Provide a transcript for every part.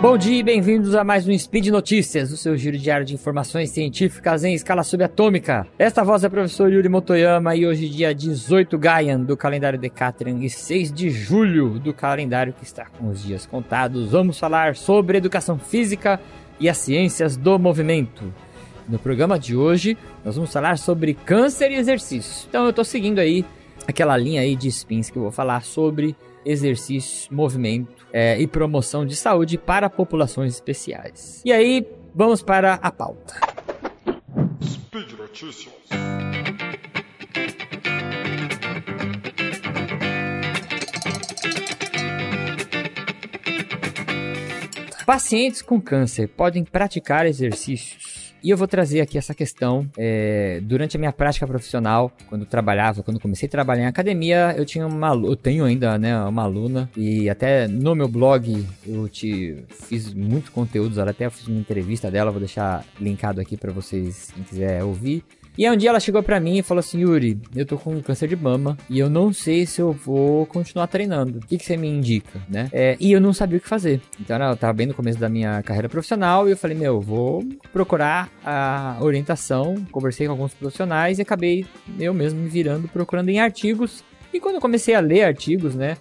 Bom dia e bem-vindos a mais um Speed Notícias, o seu giro diário de informações científicas em escala subatômica. Esta voz é o professor Yuri Motoyama e hoje dia 18 Gaian do calendário Decatrian e 6 de julho do calendário que está com os dias contados. Vamos falar sobre educação física e as ciências do movimento. No programa de hoje, nós vamos falar sobre câncer e exercício. Então eu estou seguindo aí aquela linha aí de spins que eu vou falar sobre exercício, movimento é, e promoção de saúde para populações especiais. E aí, vamos para a pauta. Speed Notícias. Pacientes com câncer podem praticar exercícios e eu vou trazer aqui essa questão. É, durante a minha prática profissional, quando trabalhava, quando comecei a trabalhar em academia, eu tinha uma, eu tenho ainda, né, uma aluna e até no meu blog eu te fiz muito conteúdos, até fiz uma entrevista dela, vou deixar linkado aqui para vocês quem quiser ouvir. E aí um dia ela chegou para mim e falou assim: Yuri, eu tô com câncer de mama e eu não sei se eu vou continuar treinando. O que, que você me indica, né? É, e eu não sabia o que fazer. Então ela tava bem no começo da minha carreira profissional e eu falei: Meu, vou procurar a orientação. Conversei com alguns profissionais e acabei eu mesmo me virando procurando em artigos. E quando eu comecei a ler artigos, né?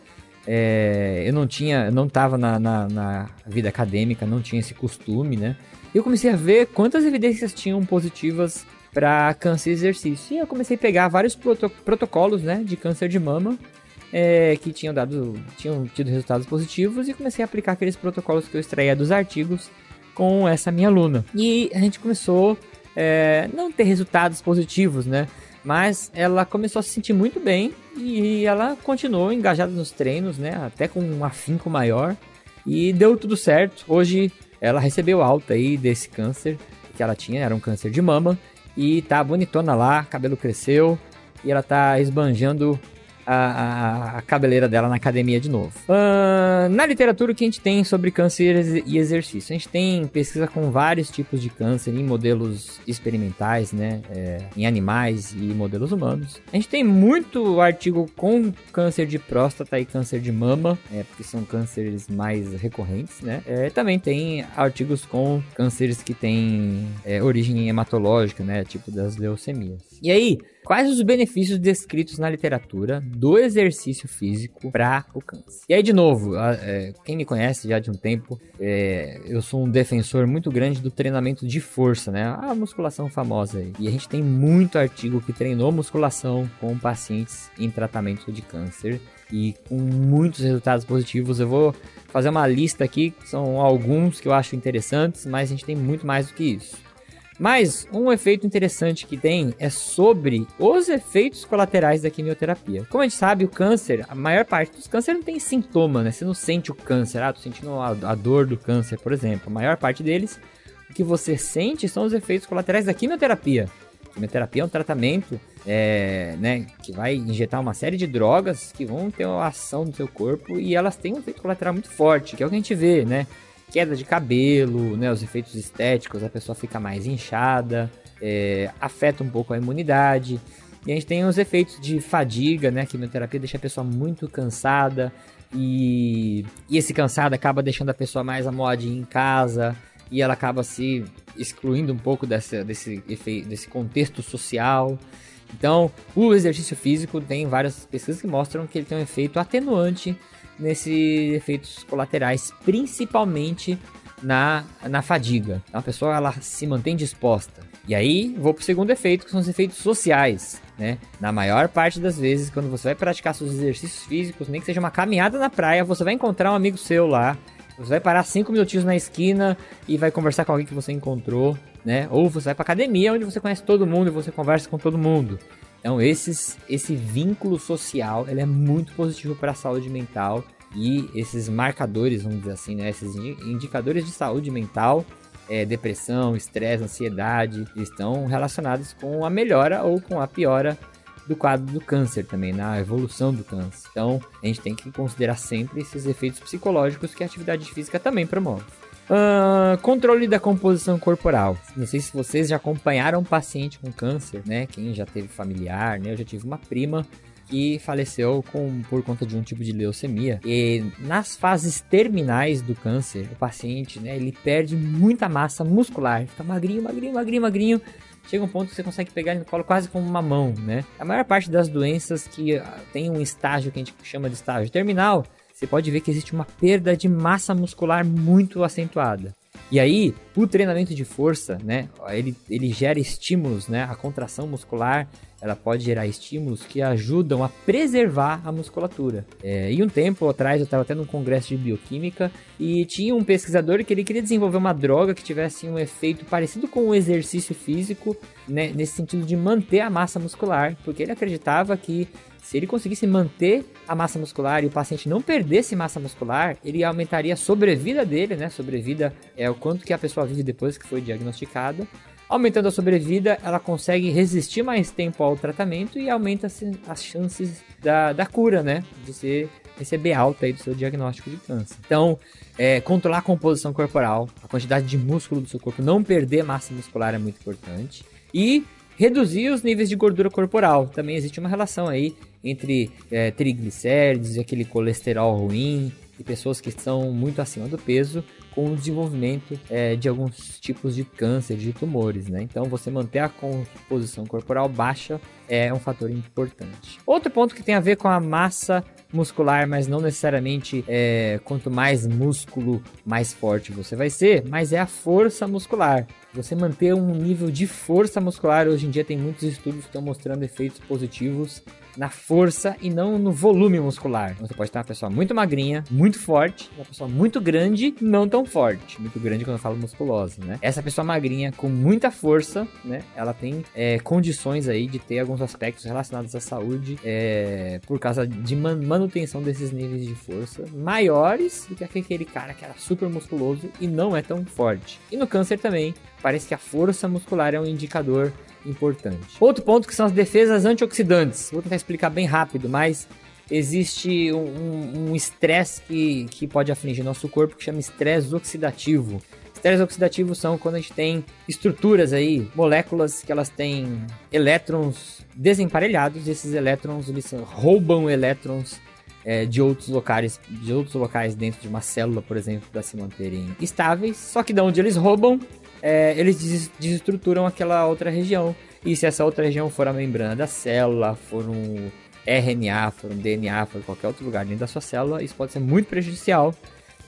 É, eu não tinha, não tava na, na, na vida acadêmica, não tinha esse costume, né? E eu comecei a ver quantas evidências tinham positivas para câncer e exercício. E eu comecei a pegar vários proto protocolos, né, de câncer de mama é, que tinham dado, tinham tido resultados positivos e comecei a aplicar aqueles protocolos que eu extraía dos artigos com essa minha aluna. E a gente começou é, não ter resultados positivos, né? Mas ela começou a se sentir muito bem e ela continuou engajada nos treinos, né? Até com um afinco maior e deu tudo certo. Hoje ela recebeu alta aí desse câncer que ela tinha, era um câncer de mama e tá bonitona lá, cabelo cresceu e ela tá esbanjando a, a, cabeleira dela na academia de novo. Uh, na literatura, o que a gente tem sobre câncer e exercício? A gente tem pesquisa com vários tipos de câncer em modelos experimentais, né? É, em animais e modelos humanos. A gente tem muito artigo com câncer de próstata e câncer de mama, é, porque são cânceres mais recorrentes, né? É, também tem artigos com cânceres que têm é, origem hematológica, né? Tipo das leucemias. E aí, Quais os benefícios descritos na literatura do exercício físico para o câncer? E aí, de novo, é, quem me conhece já de um tempo, é, eu sou um defensor muito grande do treinamento de força, né? A musculação famosa. E a gente tem muito artigo que treinou musculação com pacientes em tratamento de câncer e com muitos resultados positivos. Eu vou fazer uma lista aqui, são alguns que eu acho interessantes, mas a gente tem muito mais do que isso. Mas um efeito interessante que tem é sobre os efeitos colaterais da quimioterapia. Como a gente sabe, o câncer, a maior parte dos cânceres não tem sintoma, né? Você não sente o câncer, ah, tô sentindo a, a dor do câncer, por exemplo. A maior parte deles, o que você sente são os efeitos colaterais da quimioterapia. A quimioterapia é um tratamento é, né, que vai injetar uma série de drogas que vão ter uma ação no seu corpo e elas têm um efeito colateral muito forte, que é o que a gente vê, né? Queda de cabelo, né, os efeitos estéticos, a pessoa fica mais inchada, é, afeta um pouco a imunidade. E a gente tem os efeitos de fadiga, né? A quimioterapia deixa a pessoa muito cansada e, e esse cansado acaba deixando a pessoa mais amodinha em casa e ela acaba se excluindo um pouco desse, desse, desse contexto social. Então, o exercício físico tem várias pesquisas que mostram que ele tem um efeito atenuante nesses efeitos colaterais, principalmente na, na fadiga. Então a pessoa ela se mantém disposta. E aí vou para o segundo efeito, que são os efeitos sociais. Né? Na maior parte das vezes, quando você vai praticar seus exercícios físicos, nem que seja uma caminhada na praia, você vai encontrar um amigo seu lá. Você vai parar cinco minutinhos na esquina e vai conversar com alguém que você encontrou, né? Ou você vai para academia onde você conhece todo mundo e você conversa com todo mundo. Então, esses, esse vínculo social ele é muito positivo para a saúde mental e esses marcadores, vamos dizer assim, né, esses indicadores de saúde mental, é, depressão, estresse, ansiedade, estão relacionados com a melhora ou com a piora do quadro do câncer também, na evolução do câncer. Então, a gente tem que considerar sempre esses efeitos psicológicos que a atividade física também promove. Uh, controle da composição corporal. Não sei se vocês já acompanharam um paciente com câncer, né? Quem já teve familiar, né? Eu já tive uma prima que faleceu com, por conta de um tipo de leucemia. E nas fases terminais do câncer, o paciente, né, ele perde muita massa muscular, fica magrinho, magrinho, magrinho, magrinho. Chega um ponto que você consegue pegar ele no colo quase como uma mão, né? A maior parte das doenças que ah, tem um estágio que a gente chama de estágio terminal, você pode ver que existe uma perda de massa muscular muito acentuada. E aí, o treinamento de força, né, ele, ele gera estímulos, né, a contração muscular, ela pode gerar estímulos que ajudam a preservar a musculatura. É, e um tempo atrás eu estava até num congresso de bioquímica e tinha um pesquisador que ele queria desenvolver uma droga que tivesse um efeito parecido com o exercício físico, né, nesse sentido de manter a massa muscular, porque ele acreditava que se ele conseguisse manter a massa muscular e o paciente não perdesse massa muscular, ele aumentaria a sobrevida dele, né? Sobrevida é o quanto que a pessoa vive depois que foi diagnosticada. Aumentando a sobrevida, ela consegue resistir mais tempo ao tratamento e aumenta as chances da, da cura, né? De você receber alta aí do seu diagnóstico de câncer. Então, é, controlar a composição corporal, a quantidade de músculo do seu corpo, não perder massa muscular é muito importante. E reduzir os níveis de gordura corporal. Também existe uma relação aí entre é, triglicéridos e aquele colesterol ruim e pessoas que estão muito acima do peso com o desenvolvimento é, de alguns tipos de câncer, de tumores, né? Então, você manter a composição corporal baixa é um fator importante. Outro ponto que tem a ver com a massa muscular, mas não necessariamente é, quanto mais músculo, mais forte você vai ser, mas é a força muscular. Você manter um nível de força muscular, hoje em dia tem muitos estudos que estão mostrando efeitos positivos na força e não no volume muscular. Você pode ter uma pessoa muito magrinha, muito forte, uma pessoa muito grande, não tão forte. Muito grande quando eu falo musculosa, né? Essa pessoa magrinha com muita força, né? Ela tem é, condições aí de ter alguns aspectos relacionados à saúde é, por causa de man manutenção desses níveis de força maiores do que aquele cara que era super musculoso e não é tão forte. E no câncer também, parece que a força muscular é um indicador importante. Outro ponto que são as defesas antioxidantes. Vou tentar explicar bem rápido, mas existe um estresse um que, que pode afligir nosso corpo que chama estresse oxidativo. Estresses oxidativos são quando a gente tem estruturas aí, moléculas que elas têm elétrons desemparelhados, e esses elétrons eles roubam elétrons é, de outros locais, de outros locais dentro de uma célula, por exemplo, para se manterem estáveis. Só que de onde eles roubam, é, eles desestruturam aquela outra região. E se essa outra região for a membrana da célula, for um RNA, for um DNA, for qualquer outro lugar dentro da sua célula, isso pode ser muito prejudicial.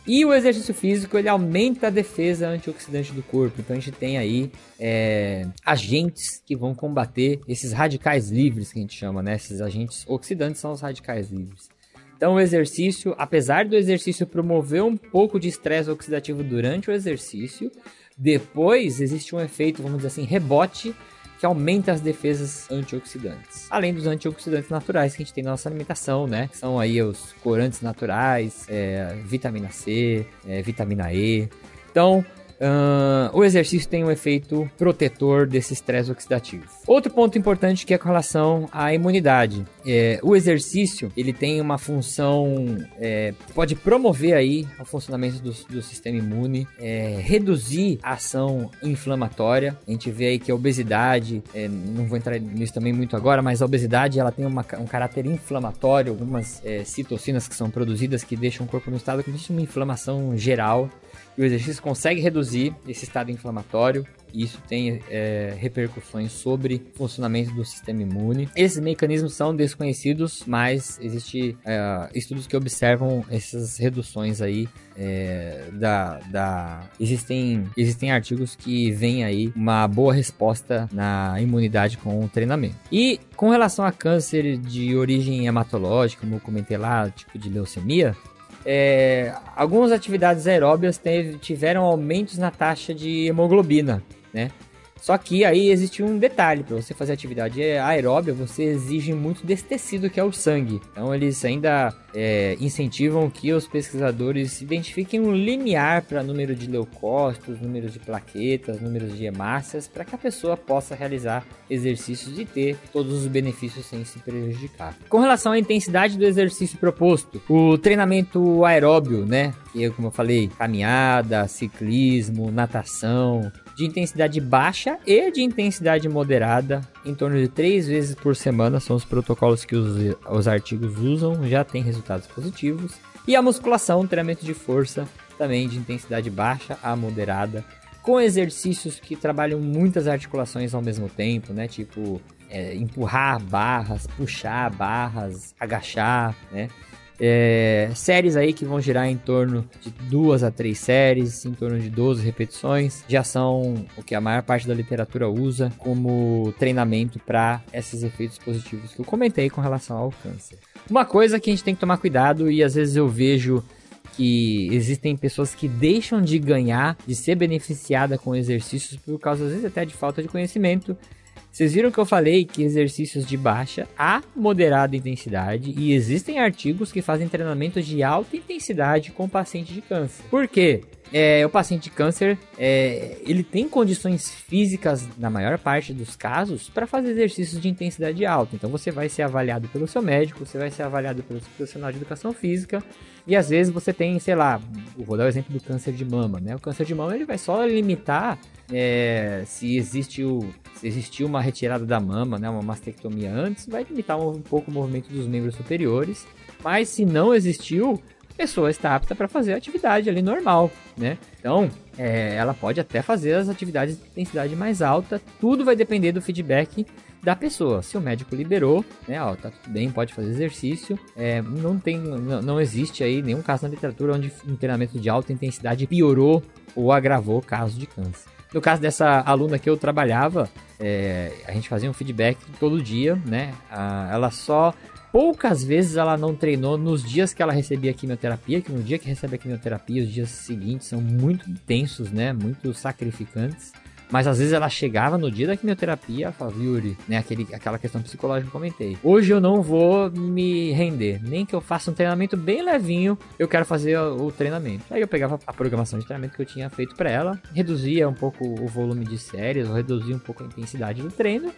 E o exercício físico ele aumenta a defesa antioxidante do corpo. Então a gente tem aí é, agentes que vão combater esses radicais livres que a gente chama, né? Esses agentes oxidantes são os radicais livres. Então o exercício, apesar do exercício promover um pouco de estresse oxidativo durante o exercício, depois existe um efeito, vamos dizer assim, rebote que aumenta as defesas antioxidantes. Além dos antioxidantes naturais que a gente tem na nossa alimentação, né? Que são aí os corantes naturais, é, vitamina C, é, vitamina E. Então, Uh, o exercício tem um efeito protetor desse estresse oxidativo. Outro ponto importante que é com relação à imunidade. É, o exercício ele tem uma função é, pode promover aí o funcionamento do, do sistema imune, é, reduzir a ação inflamatória. A gente vê aí que a obesidade, é, não vou entrar nisso também muito agora, mas a obesidade ela tem uma, um caráter inflamatório, algumas é, citocinas que são produzidas que deixam o corpo no estado que existe uma inflamação geral e o exercício consegue reduzir esse estado inflamatório e isso tem é, repercussões sobre o funcionamento do sistema imune. Esses mecanismos são desconhecidos, mas existem é, estudos que observam essas reduções aí é, da, da existem existem artigos que veem aí uma boa resposta na imunidade com o treinamento. E com relação a câncer de origem hematológica, como eu comentei lá, tipo de leucemia, é, algumas atividades aeróbias teve, tiveram aumentos na taxa de hemoglobina, né? Só que aí existe um detalhe, para você fazer atividade aeróbia, você exige muito desse tecido que é o sangue. Então eles ainda é, incentivam que os pesquisadores identifiquem um limiar para número de leucócitos, números de plaquetas, números de hemácias, para que a pessoa possa realizar exercícios e ter todos os benefícios sem se prejudicar. Com relação à intensidade do exercício proposto, o treinamento aeróbio, né? Que como eu falei, caminhada, ciclismo, natação, de intensidade baixa e de intensidade moderada, em torno de três vezes por semana, são os protocolos que os, os artigos usam, já tem resultados positivos. E a musculação, treinamento de força, também de intensidade baixa a moderada, com exercícios que trabalham muitas articulações ao mesmo tempo, né? Tipo, é, empurrar barras, puxar barras, agachar, né? É, séries aí que vão girar em torno de duas a três séries, em torno de 12 repetições, já são o que a maior parte da literatura usa como treinamento para esses efeitos positivos que eu comentei com relação ao câncer. Uma coisa que a gente tem que tomar cuidado e às vezes eu vejo que existem pessoas que deixam de ganhar, de ser beneficiada com exercícios por causa às vezes até de falta de conhecimento vocês viram que eu falei que exercícios de baixa a moderada intensidade e existem artigos que fazem treinamentos de alta intensidade com paciente de câncer. Por quê? É, o paciente de câncer é, ele tem condições físicas na maior parte dos casos para fazer exercícios de intensidade alta. Então você vai ser avaliado pelo seu médico, você vai ser avaliado pelo profissional de educação física e às vezes você tem, sei lá, vou dar o exemplo do câncer de mama, né? O câncer de mama ele vai só limitar é, se existe o se uma retirada da mama, né, uma mastectomia antes, vai limitar um, pouco o movimento dos membros superiores. Mas se não existiu, a pessoa está apta para fazer a atividade ali normal, né? Então, é, ela pode até fazer as atividades de intensidade mais alta. Tudo vai depender do feedback da pessoa. Se o médico liberou, né, ó, tá tudo bem, pode fazer exercício. É, não tem, não, não, existe aí nenhum caso na literatura onde um treinamento de alta intensidade piorou ou agravou o caso de câncer. No caso dessa aluna que eu trabalhava, é, a gente fazia um feedback todo dia, né? Ela só poucas vezes ela não treinou nos dias que ela recebia quimioterapia, que no dia que recebe a quimioterapia, os dias seguintes são muito tensos, né? Muito sacrificantes. Mas às vezes ela chegava no dia da quimioterapia e falava, Yuri, né? Aquele, aquela questão psicológica que eu comentei. Hoje eu não vou me render. Nem que eu faça um treinamento bem levinho, eu quero fazer o, o treinamento. Aí eu pegava a programação de treinamento que eu tinha feito para ela, reduzia um pouco o volume de séries, ou reduzia um pouco a intensidade do treino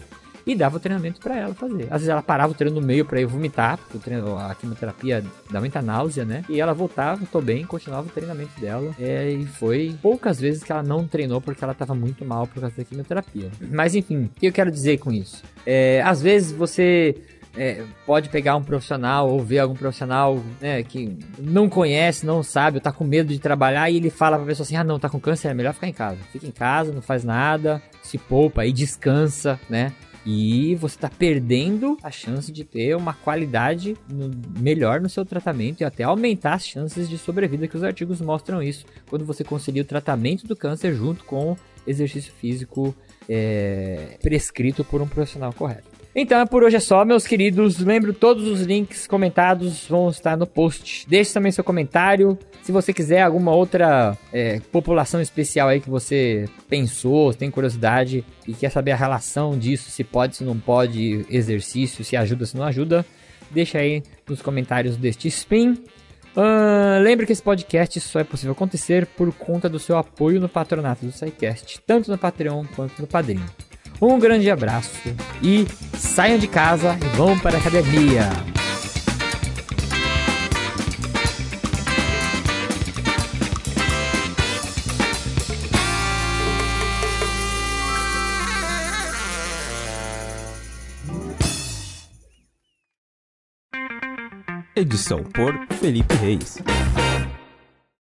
e dava o treinamento para ela fazer. Às vezes ela parava o treino no meio para ir vomitar, porque o treino, a quimioterapia dá muita náusea, né? E ela voltava, tô bem, continuava o treinamento dela. É, e foi poucas vezes que ela não treinou porque ela tava muito mal por causa da quimioterapia. Mas enfim, o que eu quero dizer com isso? É, às vezes você é, pode pegar um profissional ou ver algum profissional né, que não conhece, não sabe, ou tá com medo de trabalhar e ele fala pra pessoa assim: ah, não, tá com câncer, é melhor ficar em casa. Fica em casa, não faz nada, se poupa e descansa, né? E você está perdendo a chance de ter uma qualidade no, melhor no seu tratamento e até aumentar as chances de sobrevida, que os artigos mostram isso, quando você conseguir o tratamento do câncer junto com exercício físico é, prescrito por um profissional correto. Então, por hoje é só, meus queridos. Lembro, todos os links comentados vão estar no post. Deixe também seu comentário. Se você quiser alguma outra é, população especial aí que você pensou, tem curiosidade e quer saber a relação disso, se pode, se não pode, exercício, se ajuda, se não ajuda, deixa aí nos comentários deste spin. Uh, lembre que esse podcast só é possível acontecer por conta do seu apoio no patronato do SciCast, tanto no Patreon quanto no Padrinho. Um grande abraço e saiam de casa e vão para a academia. Edição por Felipe Reis.